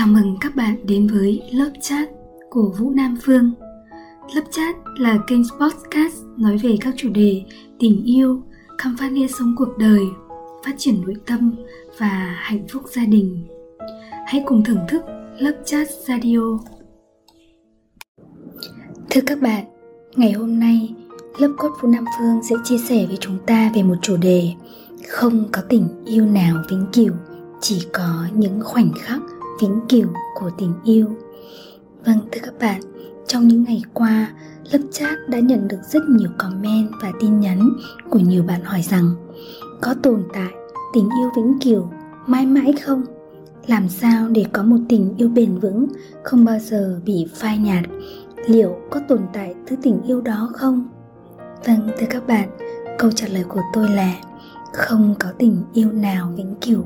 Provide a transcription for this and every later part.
Chào mừng các bạn đến với lớp chat của Vũ Nam Phương. Lớp chat là kênh podcast nói về các chủ đề tình yêu, khám phá nghĩa sống cuộc đời, phát triển nội tâm và hạnh phúc gia đình. Hãy cùng thưởng thức lớp chat radio. Thưa các bạn, ngày hôm nay lớp cốt Vũ Nam Phương sẽ chia sẻ với chúng ta về một chủ đề không có tình yêu nào vĩnh cửu, chỉ có những khoảnh khắc vĩnh cửu của tình yêu. Vâng thưa các bạn, trong những ngày qua lớp chat đã nhận được rất nhiều comment và tin nhắn của nhiều bạn hỏi rằng, có tồn tại tình yêu vĩnh cửu mãi mãi không? Làm sao để có một tình yêu bền vững không bao giờ bị phai nhạt? Liệu có tồn tại thứ tình yêu đó không? Vâng thưa các bạn, câu trả lời của tôi là không có tình yêu nào vĩnh cửu,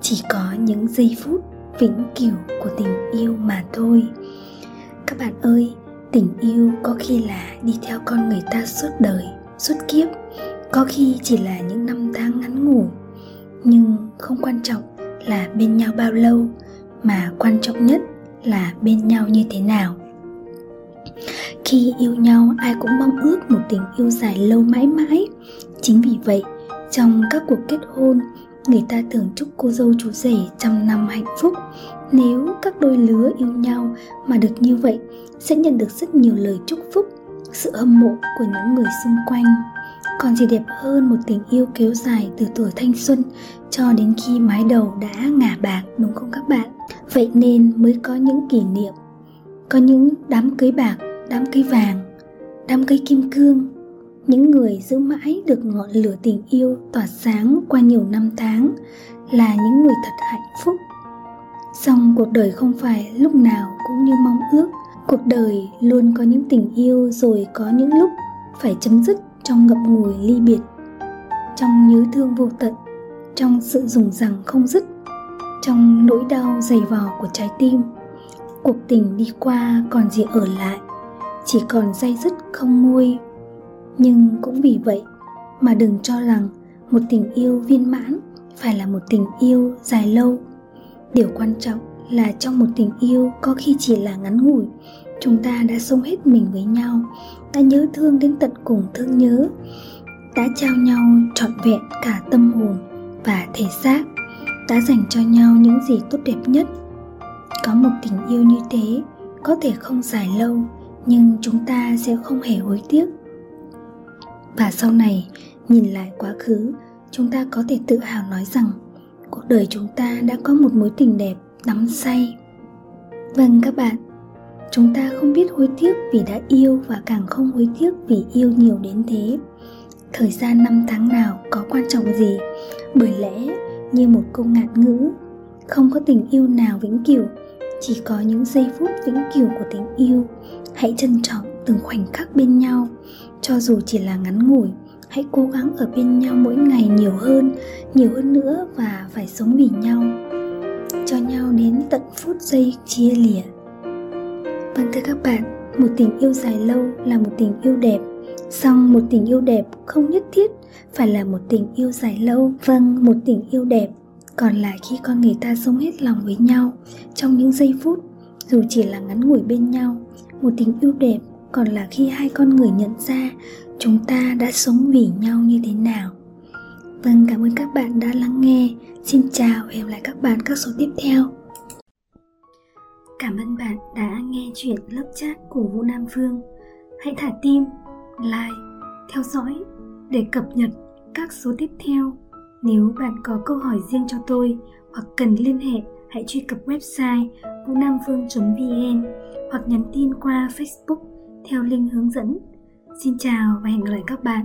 chỉ có những giây phút vĩnh cửu của tình yêu mà thôi. Các bạn ơi, tình yêu có khi là đi theo con người ta suốt đời, suốt kiếp. Có khi chỉ là những năm tháng ngắn ngủi nhưng không quan trọng là bên nhau bao lâu, mà quan trọng nhất là bên nhau như thế nào. Khi yêu nhau, ai cũng mong ước một tình yêu dài lâu mãi mãi. Chính vì vậy, trong các cuộc kết hôn người ta thường chúc cô dâu chú rể trăm năm hạnh phúc. Nếu các đôi lứa yêu nhau mà được như vậy, sẽ nhận được rất nhiều lời chúc phúc, sự hâm mộ của những người xung quanh. Còn gì đẹp hơn một tình yêu kéo dài từ tuổi thanh xuân cho đến khi mái đầu đã ngả bạc, đúng không các bạn? Vậy nên mới có những kỷ niệm. Có những đám cưới bạc, đám cưới vàng, đám cưới kim cương những người giữ mãi được ngọn lửa tình yêu tỏa sáng qua nhiều năm tháng là những người thật hạnh phúc. Song cuộc đời không phải lúc nào cũng như mong ước. Cuộc đời luôn có những tình yêu rồi có những lúc phải chấm dứt trong ngậm ngùi ly biệt, trong nhớ thương vô tận, trong sự dùng rằng không dứt, trong nỗi đau dày vò của trái tim. Cuộc tình đi qua còn gì ở lại, chỉ còn dây dứt không nguôi nhưng cũng vì vậy mà đừng cho rằng một tình yêu viên mãn phải là một tình yêu dài lâu. Điều quan trọng là trong một tình yêu có khi chỉ là ngắn ngủi, chúng ta đã sống hết mình với nhau, đã nhớ thương đến tận cùng thương nhớ, đã trao nhau trọn vẹn cả tâm hồn và thể xác, đã dành cho nhau những gì tốt đẹp nhất. Có một tình yêu như thế có thể không dài lâu, nhưng chúng ta sẽ không hề hối tiếc và sau này, nhìn lại quá khứ, chúng ta có thể tự hào nói rằng cuộc đời chúng ta đã có một mối tình đẹp, đắm say. Vâng các bạn, chúng ta không biết hối tiếc vì đã yêu và càng không hối tiếc vì yêu nhiều đến thế. Thời gian năm tháng nào có quan trọng gì? Bởi lẽ, như một câu ngạn ngữ, không có tình yêu nào vĩnh cửu, chỉ có những giây phút vĩnh cửu của tình yêu. Hãy trân trọng từng khoảnh khắc bên nhau cho dù chỉ là ngắn ngủi, hãy cố gắng ở bên nhau mỗi ngày nhiều hơn nhiều hơn nữa và phải sống vì nhau. Cho nhau đến tận phút giây chia lìa. Vâng thưa các bạn, một tình yêu dài lâu là một tình yêu đẹp. Song một tình yêu đẹp không nhất thiết phải là một tình yêu dài lâu. Vâng một tình yêu đẹp còn là khi con người ta sống hết lòng với nhau trong những giây phút, dù chỉ là ngắn ngủi bên nhau. Một tình yêu đẹp còn là khi hai con người nhận ra chúng ta đã sống vì nhau như thế nào. Vâng cảm ơn các bạn đã lắng nghe. Xin chào và hẹn lại các bạn các số tiếp theo. Cảm ơn bạn đã nghe chuyện lớp chat của vũ nam phương hãy thả tim, like, theo dõi để cập nhật các số tiếp theo. Nếu bạn có câu hỏi riêng cho tôi hoặc cần liên hệ, hãy truy cập website vũ nam phương vn hoặc nhắn tin qua facebook theo link hướng dẫn. Xin chào và hẹn gặp lại các bạn